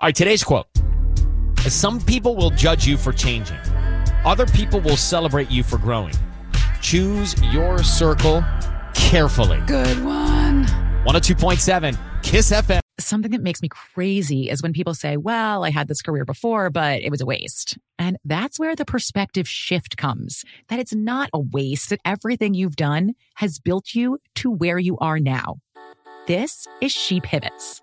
All right, today's quote. Some people will judge you for changing. Other people will celebrate you for growing. Choose your circle carefully. Good one. 102.7 Kiss FM. Something that makes me crazy is when people say, well, I had this career before, but it was a waste. And that's where the perspective shift comes that it's not a waste, that everything you've done has built you to where you are now. This is She Pivots